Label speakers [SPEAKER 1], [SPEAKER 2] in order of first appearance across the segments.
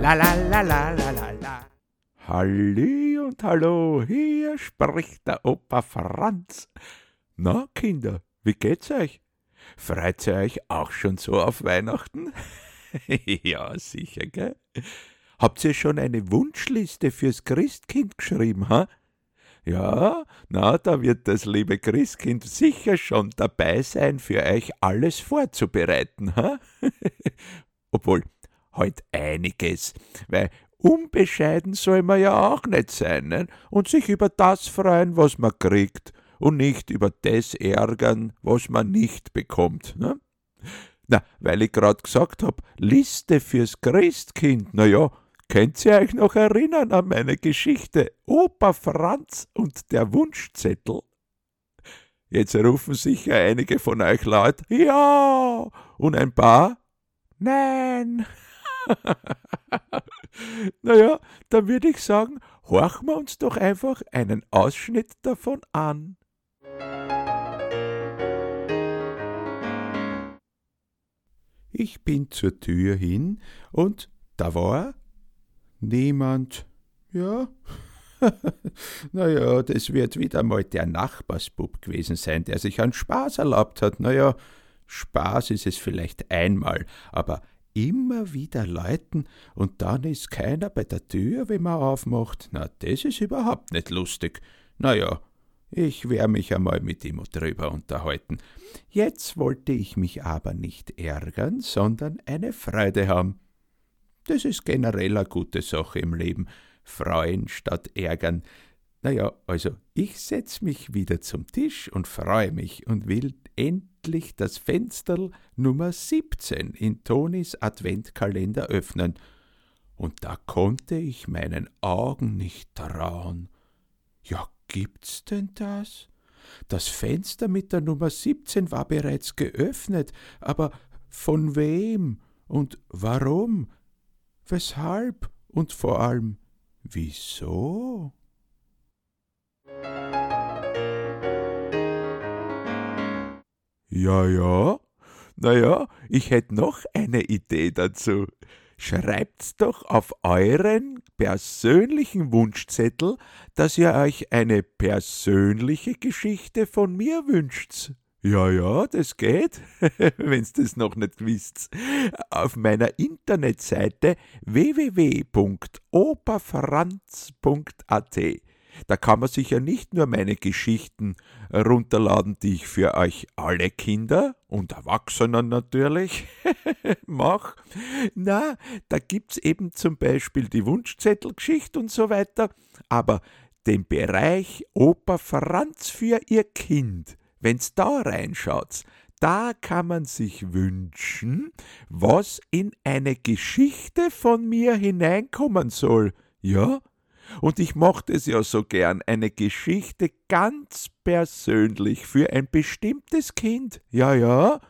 [SPEAKER 1] La la la la la la. Halli und hallo, hier spricht der Opa Franz. Na, Kinder, wie geht's euch? Freut ihr euch auch schon so auf Weihnachten? ja, sicher, gell? Habt ihr schon eine Wunschliste fürs Christkind geschrieben, ha? Ja, na, da wird das liebe Christkind sicher schon dabei sein, für euch alles vorzubereiten, ha? Obwohl, heut einiges, weil unbescheiden soll man ja auch nicht sein, ne? und sich über das freuen, was man kriegt, und nicht über das ärgern, was man nicht bekommt. Ne? Na, weil ich grad gesagt hab, Liste fürs Christkind, na ja, Könnt ihr euch noch erinnern an meine Geschichte Opa Franz und der Wunschzettel? Jetzt rufen sicher einige von euch laut Ja und ein paar Nein. naja, dann würde ich sagen, horchen wir uns doch einfach einen Ausschnitt davon an. Ich bin zur Tür hin und da war Niemand. Ja. naja, das wird wieder mal der Nachbarsbub gewesen sein, der sich einen Spaß erlaubt hat. Naja, Spaß ist es vielleicht einmal, aber immer wieder läuten und dann ist keiner bei der Tür, wenn man aufmacht. Na, das ist überhaupt nicht lustig. Naja, ich werde mich einmal mit ihm drüber unterhalten. Jetzt wollte ich mich aber nicht ärgern, sondern eine Freude haben. Das ist generell eine gute Sache im Leben. Freuen statt ärgern. Naja, also ich setz mich wieder zum Tisch und freue mich und will endlich das Fenster Nummer 17 in Tonis Adventkalender öffnen. Und da konnte ich meinen Augen nicht trauen. Ja, gibt's denn das? Das Fenster mit der Nummer 17 war bereits geöffnet, aber von wem und warum? Weshalb und vor allem wieso? Ja, ja, na ja, ich hätte noch eine Idee dazu. Schreibt's doch auf euren persönlichen Wunschzettel, dass ihr euch eine persönliche Geschichte von mir wünscht. Ja, ja, das geht, wenn's das noch nicht wisst. Auf meiner Internetseite www.operfranz.at da kann man sich ja nicht nur meine Geschichten runterladen, die ich für euch alle Kinder und Erwachsenen natürlich mache. Na, da gibt's eben zum Beispiel die Wunschzettelgeschichte und so weiter, aber den Bereich Oper Franz für ihr Kind Wenn's da reinschaut, da kann man sich wünschen, was in eine Geschichte von mir hineinkommen soll. Ja? Und ich mochte es ja so gern, eine Geschichte ganz persönlich für ein bestimmtes Kind. Ja, ja,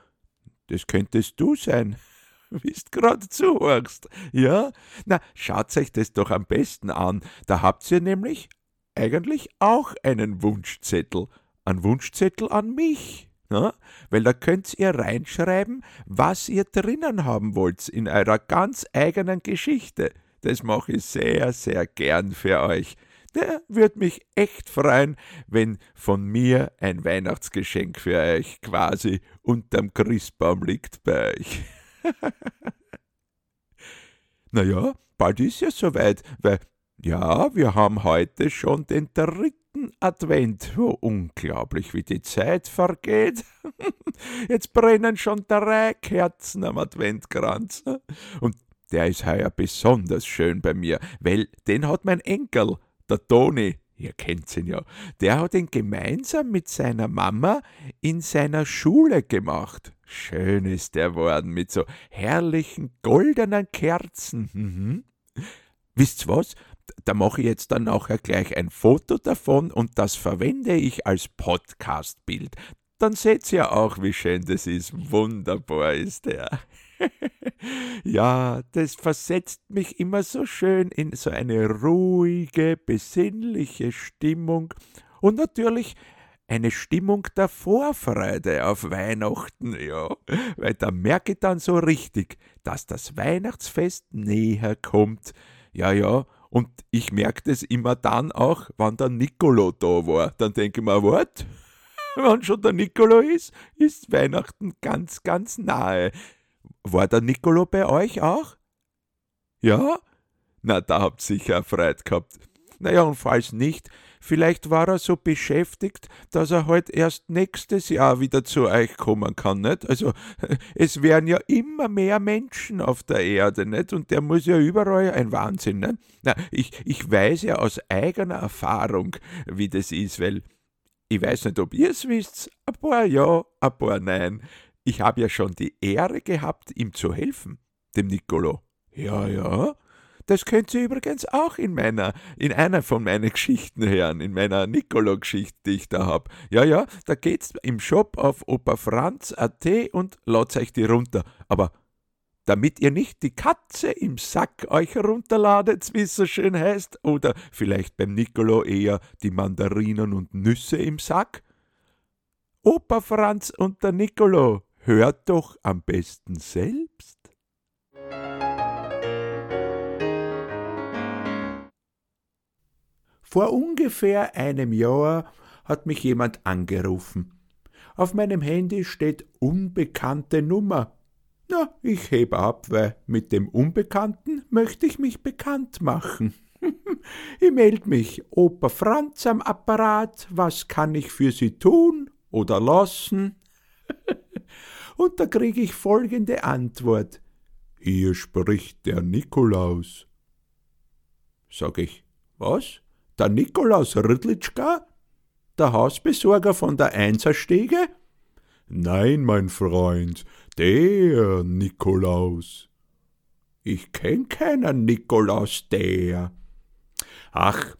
[SPEAKER 1] das könntest du sein. Wie's grad zuhörst. Ja? Na, schaut euch das doch am besten an. Da habt ihr nämlich eigentlich auch einen Wunschzettel einen Wunschzettel an mich. Ja? Weil da könnt ihr reinschreiben, was ihr drinnen haben wollt in eurer ganz eigenen Geschichte. Das mache ich sehr, sehr gern für euch. Der würde mich echt freuen, wenn von mir ein Weihnachtsgeschenk für euch quasi unterm Christbaum liegt bei euch. naja, bald ist ja soweit, weil ja, wir haben heute schon den dritten vierten Advent. Oh, unglaublich, wie die Zeit vergeht. Jetzt brennen schon drei Kerzen am Adventkranz. Und der ist heuer besonders schön bei mir, weil den hat mein Enkel, der Toni, ihr kennt ihn ja, der hat ihn gemeinsam mit seiner Mama in seiner Schule gemacht. Schön ist der worden mit so herrlichen goldenen Kerzen. Mhm. Wisst's was? Da mache ich jetzt dann nachher gleich ein Foto davon und das verwende ich als Podcast-Bild. Dann seht ihr auch, wie schön das ist. Wunderbar ist der. ja, das versetzt mich immer so schön in so eine ruhige, besinnliche Stimmung. Und natürlich eine Stimmung der Vorfreude auf Weihnachten, ja, weil da merke ich dann so richtig, dass das Weihnachtsfest näher kommt. Ja, ja, und ich merke das immer dann auch, wann der Nicolo da war. Dann denke ich mir, wart, wenn schon der Nicolo ist, ist Weihnachten ganz, ganz nahe. War der Nicolo bei euch auch? Ja? Na, da habt sicher Freude gehabt. Naja, und falls nicht, vielleicht war er so beschäftigt, dass er halt erst nächstes Jahr wieder zu euch kommen kann, nicht? Also, es wären ja immer mehr Menschen auf der Erde, nicht? Und der muss ja überall ein Wahnsinn, nicht? Na, ich, ich weiß ja aus eigener Erfahrung, wie das ist, weil ich weiß nicht, ob ihr es wisst, ein paar ja, ein paar nein. Ich habe ja schon die Ehre gehabt, ihm zu helfen, dem Nicolo. Ja, ja. Das könnt ihr übrigens auch in meiner, in einer von meinen Geschichten hören, in meiner Nicolo-Geschichte, die ich da habe. Ja, ja, da geht's im Shop auf operfranz.at und ladet euch die runter. Aber damit ihr nicht die Katze im Sack euch herunterladet, wie es so schön heißt, oder vielleicht beim Nicolo eher die Mandarinen und Nüsse im Sack? Opa Franz und der Nicolo, hört doch am besten selbst. Vor ungefähr einem Jahr hat mich jemand angerufen. Auf meinem Handy steht unbekannte Nummer. Na, ich heb ab, weil mit dem Unbekannten möchte ich mich bekannt machen. ich meld mich, Opa Franz am Apparat, was kann ich für Sie tun oder lassen? Und da krieg ich folgende Antwort. Hier spricht der Nikolaus. Sag ich, was? Der Nikolaus Rüdlitschka? Der Hausbesorger von der Einserstege? Nein, mein Freund, der Nikolaus. Ich kenn keinen Nikolaus der. Ach,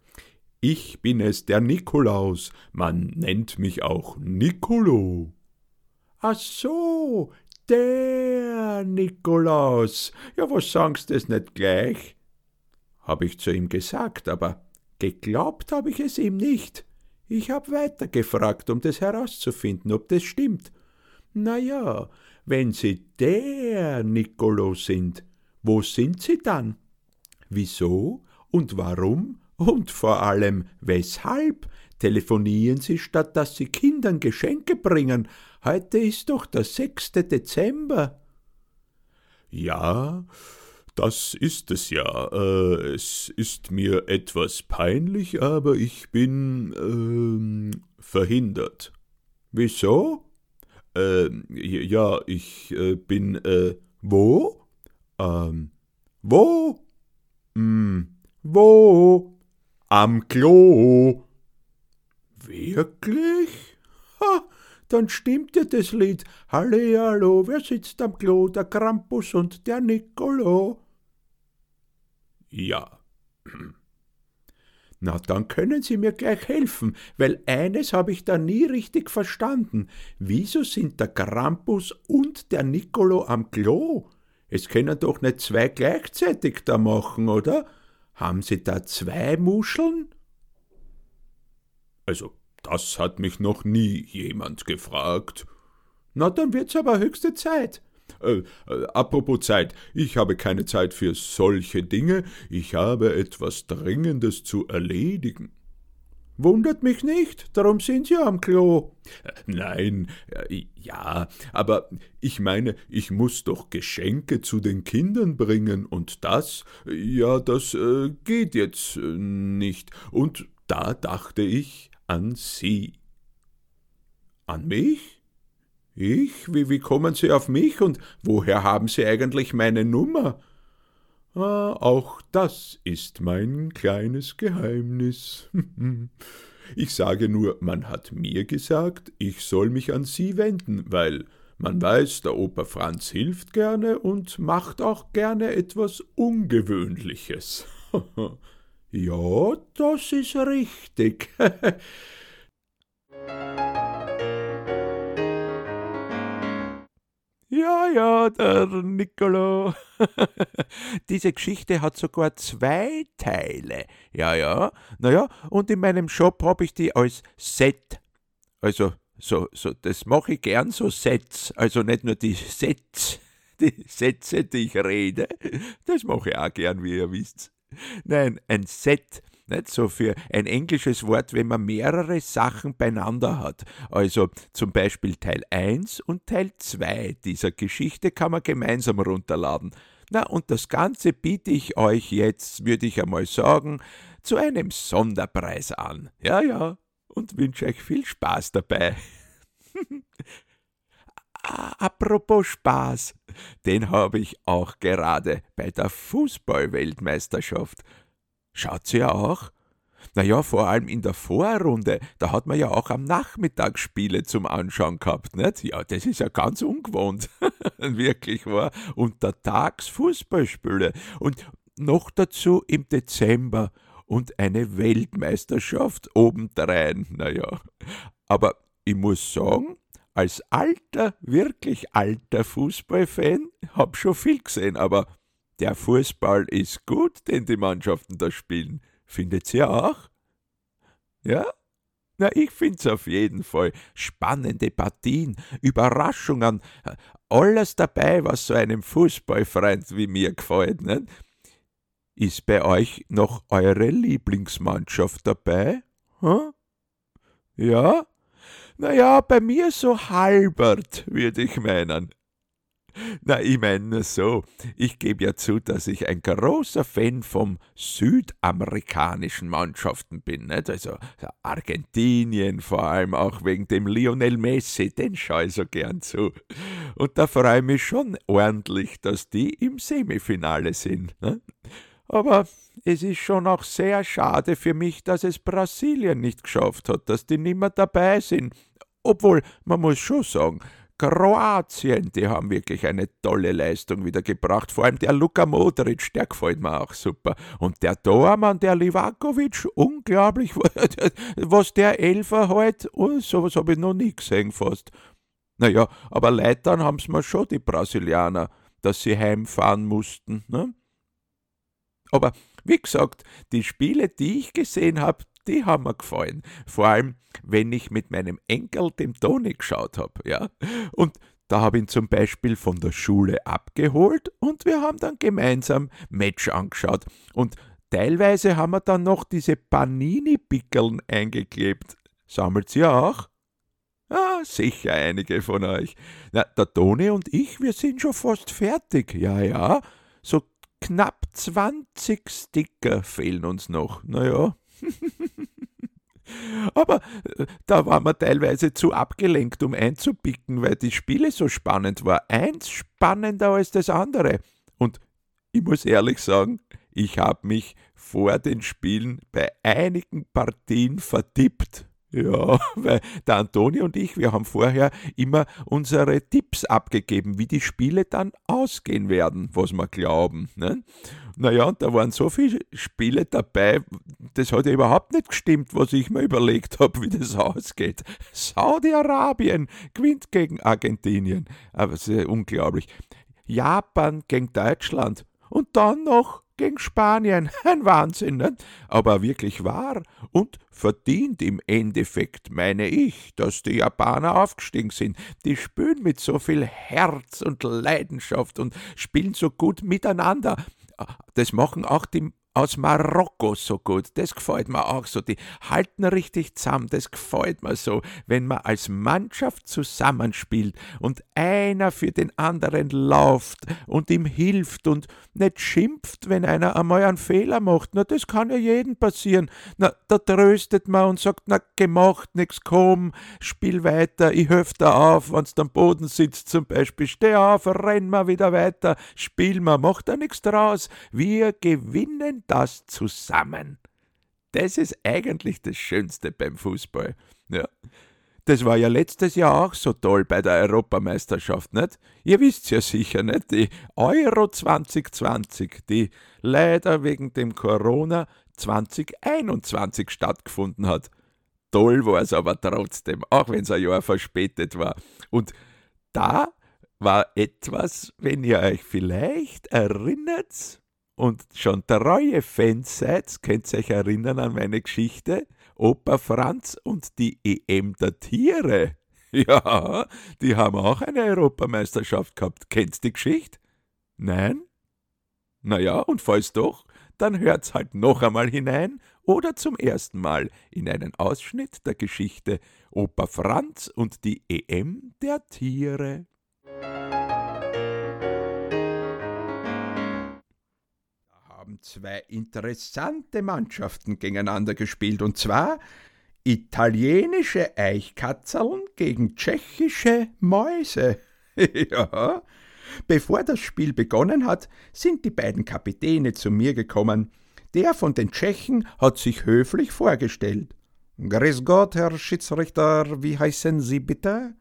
[SPEAKER 1] ich bin es, der Nikolaus. Man nennt mich auch Nicolo. Ach so, der Nikolaus. Ja, was sagst du es nicht gleich? Hab ich zu ihm gesagt, aber geglaubt habe ich es ihm nicht. Ich hab weitergefragt, um das herauszufinden, ob das stimmt. Na ja, wenn Sie der Nicolo sind, wo sind Sie dann? Wieso und warum und vor allem weshalb telefonieren Sie, statt dass Sie Kindern Geschenke bringen? Heute ist doch der 6. Dezember. Ja, das ist es ja. Äh, es ist mir etwas peinlich, aber ich bin äh, verhindert. Wieso? Äh, ja, ich äh, bin, äh, wo? Ähm, wo? Hm, wo? Am Klo. Wirklich? Ha, dann stimmt ja das Lied. Hallo, wer sitzt am Klo? Der Krampus und der Nicolo. Ja. Na, dann können Sie mir gleich helfen, weil eines habe ich da nie richtig verstanden. Wieso sind der Krampus und der Nicolo am Klo? Es können doch nicht zwei gleichzeitig da machen, oder? Haben Sie da zwei Muscheln? Also, das hat mich noch nie jemand gefragt. Na, dann wird's aber höchste Zeit. Äh, äh, apropos Zeit, ich habe keine Zeit für solche Dinge, ich habe etwas Dringendes zu erledigen. Wundert mich nicht, darum sind Sie am Klo. Äh, nein, äh, ja, aber ich meine, ich muss doch Geschenke zu den Kindern bringen, und das, ja, das geht jetzt nicht. Und da dachte ich an Sie. An mich? Ich? Wie, wie kommen Sie auf mich und woher haben Sie eigentlich meine Nummer? Ah, auch das ist mein kleines Geheimnis. ich sage nur, man hat mir gesagt, ich soll mich an Sie wenden, weil man weiß, der Opa Franz hilft gerne und macht auch gerne etwas Ungewöhnliches. ja, das ist richtig. Ja, ja, der Nicolo. Diese Geschichte hat sogar zwei Teile. Ja, ja. Naja, und in meinem Shop habe ich die als Set Also, so, so, das mache ich gern, so Sets. Also nicht nur die Sets, die Sätze, die ich rede. Das mache ich auch gern, wie ihr wisst. Nein, ein Set nicht so für ein englisches Wort, wenn man mehrere Sachen beieinander hat. Also zum Beispiel Teil 1 und Teil 2 dieser Geschichte kann man gemeinsam runterladen. Na, und das Ganze biete ich euch jetzt, würde ich einmal sagen, zu einem Sonderpreis an. Ja, ja, und wünsche euch viel Spaß dabei. Apropos Spaß, den habe ich auch gerade bei der Fußballweltmeisterschaft. Schaut sie ja auch? Naja, vor allem in der Vorrunde, da hat man ja auch am Nachmittag Spiele zum Anschauen gehabt, nicht? Ja, das ist ja ganz ungewohnt. Wirklich wahr. Untertags Fußballspiele. Und noch dazu im Dezember und eine Weltmeisterschaft obendrein. Naja. Aber ich muss sagen, als alter, wirklich alter Fußballfan hab schon viel gesehen, aber der Fußball ist gut, den die Mannschaften da spielen. Findet ihr auch? Ja? Na, ich find's auf jeden Fall. Spannende Partien, Überraschungen, alles dabei, was so einem Fußballfreund wie mir gefällt. Nicht? Ist bei euch noch eure Lieblingsmannschaft dabei? Hm? Ja? Naja, bei mir so halbert, würde ich meinen. Na, ich meine so, ich gebe ja zu, dass ich ein großer Fan vom südamerikanischen Mannschaften bin, nicht? also Argentinien vor allem auch wegen dem Lionel Messi, den schaue ich so gern zu. Und da freue ich mich schon ordentlich, dass die im Semifinale sind. Ne? Aber es ist schon auch sehr schade für mich, dass es Brasilien nicht geschafft hat, dass die nimmer dabei sind. Obwohl, man muss schon sagen, Kroatien, die haben wirklich eine tolle Leistung wieder gebracht. Vor allem der Luka Modric, der gefällt mir auch super. Und der Tormann, der Livakovic, unglaublich, was der Elfer halt, oh, sowas habe ich noch nie gesehen fast. Naja, aber leitern haben es mir schon die Brasilianer, dass sie heimfahren mussten. Ne? Aber wie gesagt, die Spiele, die ich gesehen habe, die haben mir gefallen. Vor allem, wenn ich mit meinem Enkel, dem Toni, geschaut habe. Ja? Und da habe ich ihn zum Beispiel von der Schule abgeholt und wir haben dann gemeinsam Match angeschaut. Und teilweise haben wir dann noch diese Panini-Pickeln eingeklebt. Sammelt ihr auch? Ah, sicher einige von euch. Na, der Toni und ich, wir sind schon fast fertig. Ja, ja. So knapp 20 Sticker fehlen uns noch. Naja. Aber äh, da war man teilweise zu abgelenkt, um einzupicken, weil die Spiele so spannend war. Eins spannender als das andere. Und ich muss ehrlich sagen, ich habe mich vor den Spielen bei einigen Partien vertippt. Ja, weil der Antonio und ich, wir haben vorher immer unsere Tipps abgegeben, wie die Spiele dann ausgehen werden, was wir glauben. Ne? Naja, und da waren so viele Spiele dabei, das hat ja überhaupt nicht gestimmt, was ich mir überlegt habe, wie das ausgeht. Saudi-Arabien gewinnt gegen Argentinien. Aber es ist unglaublich. Japan gegen Deutschland. Und dann noch gegen Spanien. Ein Wahnsinn, ne? aber wirklich wahr und verdient im Endeffekt, meine ich, dass die Japaner aufgestiegen sind. Die spielen mit so viel Herz und Leidenschaft und spielen so gut miteinander. Das machen auch die aus Marokko so gut. Das gefällt mir auch so. Die halten richtig zusammen. Das gefällt mir so, wenn man als Mannschaft zusammenspielt und einer für den anderen läuft und ihm hilft und nicht schimpft, wenn einer einmal einen Fehler macht. Na, das kann ja jedem passieren. Na, da tröstet man und sagt, na, gemacht, nix, komm, spiel weiter, ich helfe dir auf, wenn's am Boden sitzt zum Beispiel, steh auf, renn mal wieder weiter, spiel mal, mach da nichts draus. Wir gewinnen das zusammen. Das ist eigentlich das Schönste beim Fußball. Ja. Das war ja letztes Jahr auch so toll bei der Europameisterschaft, nicht? Ihr wisst ja sicher, nicht? Die Euro 2020, die leider wegen dem Corona 2021 stattgefunden hat. Toll war es aber trotzdem, auch wenn es ein Jahr verspätet war. Und da war etwas, wenn ihr euch vielleicht erinnert, und schon treue Fans seid, könnt ihr euch erinnern an meine Geschichte, Opa Franz und die EM der Tiere. Ja, die haben auch eine Europameisterschaft gehabt. Kennst die Geschichte? Nein? Na ja, und falls doch, dann hört's halt noch einmal hinein oder zum ersten Mal in einen Ausschnitt der Geschichte Opa Franz und die EM der Tiere. Zwei interessante Mannschaften gegeneinander gespielt, und zwar italienische Eichkatzeln gegen tschechische Mäuse. ja, Bevor das Spiel begonnen hat, sind die beiden Kapitäne zu mir gekommen. Der von den Tschechen hat sich höflich vorgestellt. Grüß Gott, Herr Schiedsrichter, wie heißen Sie bitte?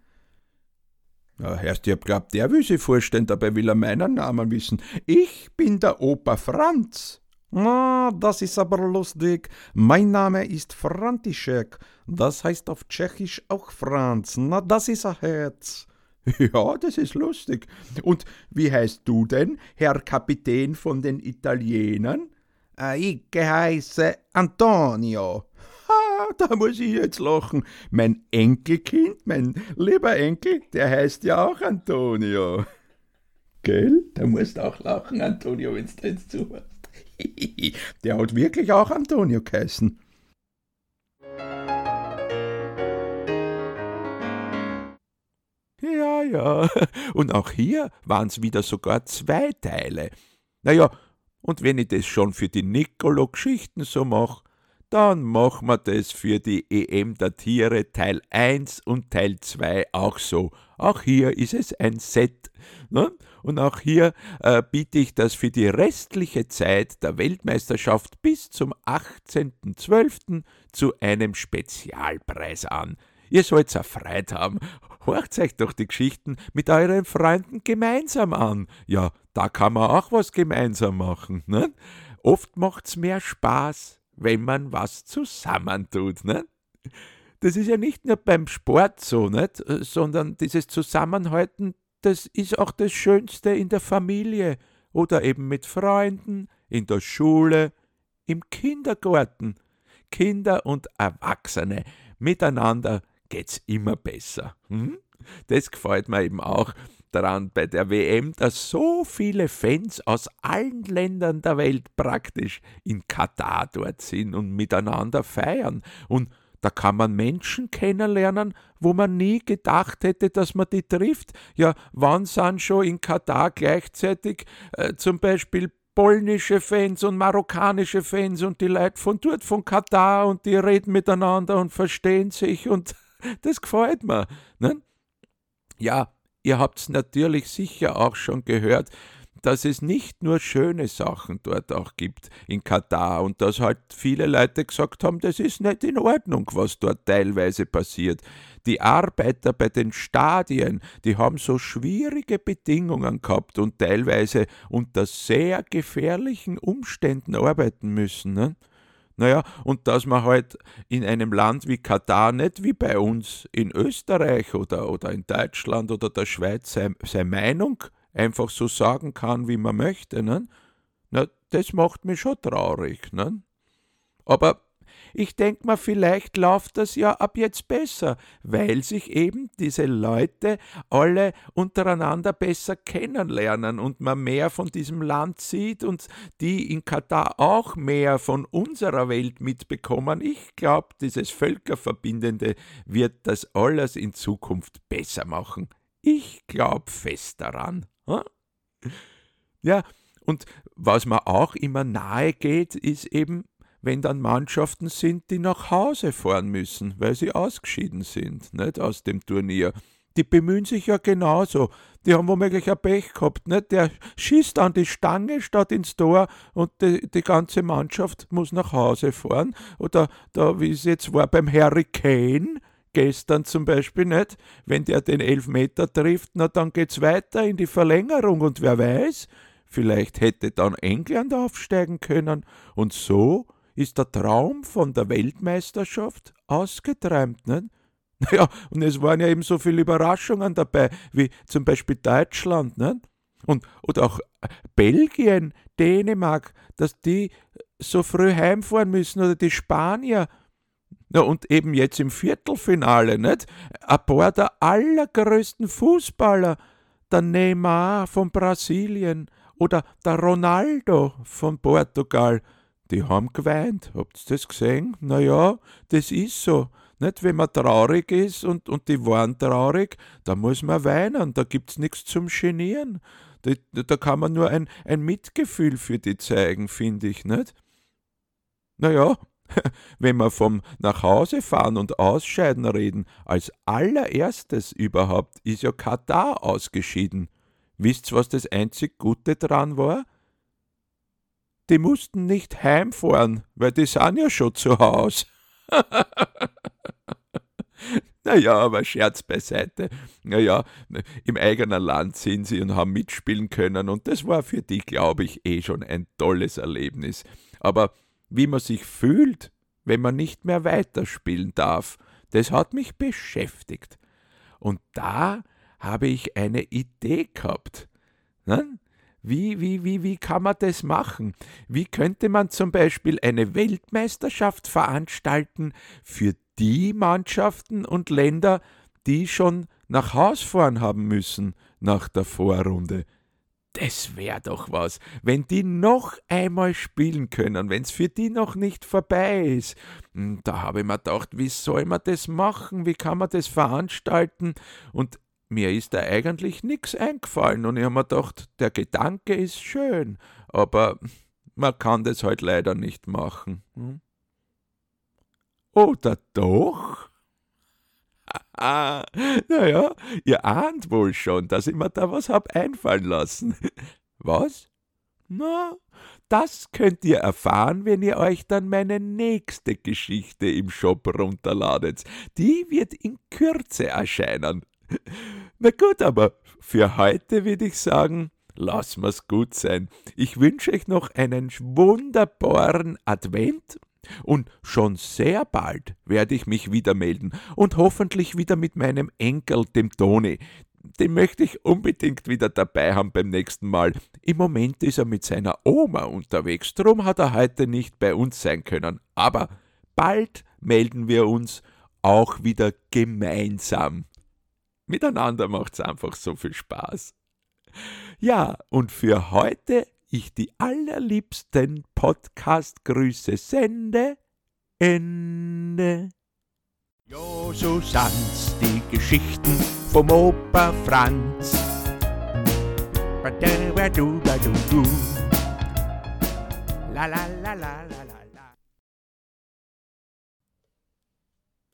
[SPEAKER 1] Ja, erst ich hab glaubt, der will sich vorstellen, dabei will er meinen Namen wissen. Ich bin der Opa Franz. Na, das ist aber lustig. Mein Name ist František. Das heißt auf Tschechisch auch Franz. Na, das ist ein Herz. Ja, das ist lustig. Und wie heißt du denn, Herr Kapitän von den Italienern? Äh, ich heiße Antonio. Da muss ich jetzt lachen. Mein Enkelkind, mein lieber Enkel, der heißt ja auch Antonio. Gell? Da musst du auch lachen, Antonio, wenn's da jetzt zuhörst. der hat wirklich auch Antonio geheißen. Ja, ja. Und auch hier waren's wieder sogar zwei Teile. Na ja, und wenn ich das schon für die Nicolo-Geschichten so mach, dann machen wir das für die EM der Tiere Teil 1 und Teil 2 auch so. Auch hier ist es ein Set. Ne? Und auch hier äh, biete ich das für die restliche Zeit der Weltmeisterschaft bis zum 18.12. zu einem Spezialpreis an. Ihr sollt's erfreut haben. Horcht euch doch die Geschichten mit euren Freunden gemeinsam an. Ja, da kann man auch was gemeinsam machen. Ne? Oft macht's mehr Spaß, wenn man was zusammentut. Ne? Das ist ja nicht nur beim Sport so, nicht? sondern dieses Zusammenhalten, das ist auch das Schönste in der Familie oder eben mit Freunden, in der Schule, im Kindergarten. Kinder und Erwachsene miteinander geht's immer besser. Hm? Das gefällt mir eben auch daran bei der WM, dass so viele Fans aus allen Ländern der Welt praktisch in Katar dort sind und miteinander feiern. Und da kann man Menschen kennenlernen, wo man nie gedacht hätte, dass man die trifft. Ja, wann sind schon in Katar gleichzeitig äh, zum Beispiel polnische Fans und marokkanische Fans und die Leute von dort, von Katar und die reden miteinander und verstehen sich und das gefällt mir. Ne? Ja, ihr habt's natürlich sicher auch schon gehört, dass es nicht nur schöne Sachen dort auch gibt in Katar und dass halt viele Leute gesagt haben, das ist nicht in Ordnung, was dort teilweise passiert. Die Arbeiter bei den Stadien, die haben so schwierige Bedingungen gehabt und teilweise unter sehr gefährlichen Umständen arbeiten müssen. Ne? Naja, und dass man halt in einem Land wie Katar nicht wie bei uns in Österreich oder, oder in Deutschland oder der Schweiz seine, Meinung einfach so sagen kann, wie man möchte, ne? Na, das macht mich schon traurig, ne? Aber ich denke mal, vielleicht läuft das ja ab jetzt besser, weil sich eben diese Leute alle untereinander besser kennenlernen und man mehr von diesem Land sieht und die in Katar auch mehr von unserer Welt mitbekommen. Ich glaube, dieses Völkerverbindende wird das alles in Zukunft besser machen. Ich glaube fest daran. Ja, und was mir auch immer nahe geht, ist eben wenn dann Mannschaften sind, die nach Hause fahren müssen, weil sie ausgeschieden sind, nicht aus dem Turnier. Die bemühen sich ja genauso. Die haben womöglich ein Pech gehabt, nicht? Der schießt an die Stange statt ins Tor und die, die ganze Mannschaft muss nach Hause fahren. Oder da, wie es jetzt war beim Harry Kane, gestern zum Beispiel nicht, wenn der den Elfmeter trifft, na dann geht's weiter in die Verlängerung und wer weiß, vielleicht hätte dann England aufsteigen können und so ist der Traum von der Weltmeisterschaft ausgeträumt. Nicht? Naja, und es waren ja eben so viele Überraschungen dabei, wie zum Beispiel Deutschland, nicht? Und, oder auch Belgien, Dänemark, dass die so früh heimfahren müssen, oder die Spanier, Na, und eben jetzt im Viertelfinale, nicht? Ein paar der allergrößten Fußballer, der Neymar von Brasilien oder der Ronaldo von Portugal, die haben geweint. Habt ihr das gesehen? Na ja, das ist so. Nicht, wenn man traurig ist und, und die waren traurig, da muss man weinen, da gibt's nichts zum Genieren. Da, da kann man nur ein, ein Mitgefühl für die zeigen, finde ich, nicht? Naja, wenn wir vom Nachhausefahren und Ausscheiden reden, als allererstes überhaupt ist ja Katar ausgeschieden. Wisst's, was das einzig Gute dran war? Die mussten nicht heimfahren, weil die sind ja schon zu Haus. naja, aber Scherz beiseite. Naja, im eigenen Land sind sie und haben mitspielen können und das war für die, glaube ich, eh schon ein tolles Erlebnis. Aber wie man sich fühlt, wenn man nicht mehr weiterspielen darf, das hat mich beschäftigt. Und da habe ich eine Idee gehabt. Ne? Wie, wie, wie, wie kann man das machen? Wie könnte man zum Beispiel eine Weltmeisterschaft veranstalten für die Mannschaften und Länder, die schon nach Haus fahren haben müssen nach der Vorrunde? Das wäre doch was, wenn die noch einmal spielen können, wenn es für die noch nicht vorbei ist. Hm, da habe ich mir gedacht, wie soll man das machen? Wie kann man das veranstalten? Und mir ist da eigentlich nichts eingefallen und ich habe mir gedacht, der Gedanke ist schön, aber man kann das halt leider nicht machen. Hm? Oder doch? naja, ihr ahnt wohl schon, dass ich mir da was hab einfallen lassen. Was? Na, das könnt ihr erfahren, wenn ihr euch dann meine nächste Geschichte im Shop runterladet. Die wird in Kürze erscheinen. Na gut, aber für heute würde ich sagen, lass mir's gut sein. Ich wünsche euch noch einen wunderbaren Advent und schon sehr bald werde ich mich wieder melden und hoffentlich wieder mit meinem Enkel, dem Toni. Den möchte ich unbedingt wieder dabei haben beim nächsten Mal. Im Moment ist er mit seiner Oma unterwegs, drum hat er heute nicht bei uns sein können. Aber bald melden wir uns auch wieder gemeinsam. Miteinander macht's einfach so viel Spaß. Ja, und für heute ich die allerliebsten Podcast-Grüße sende. Ende. Jo, so sind's die Geschichten vom Opa Franz. La la la la la.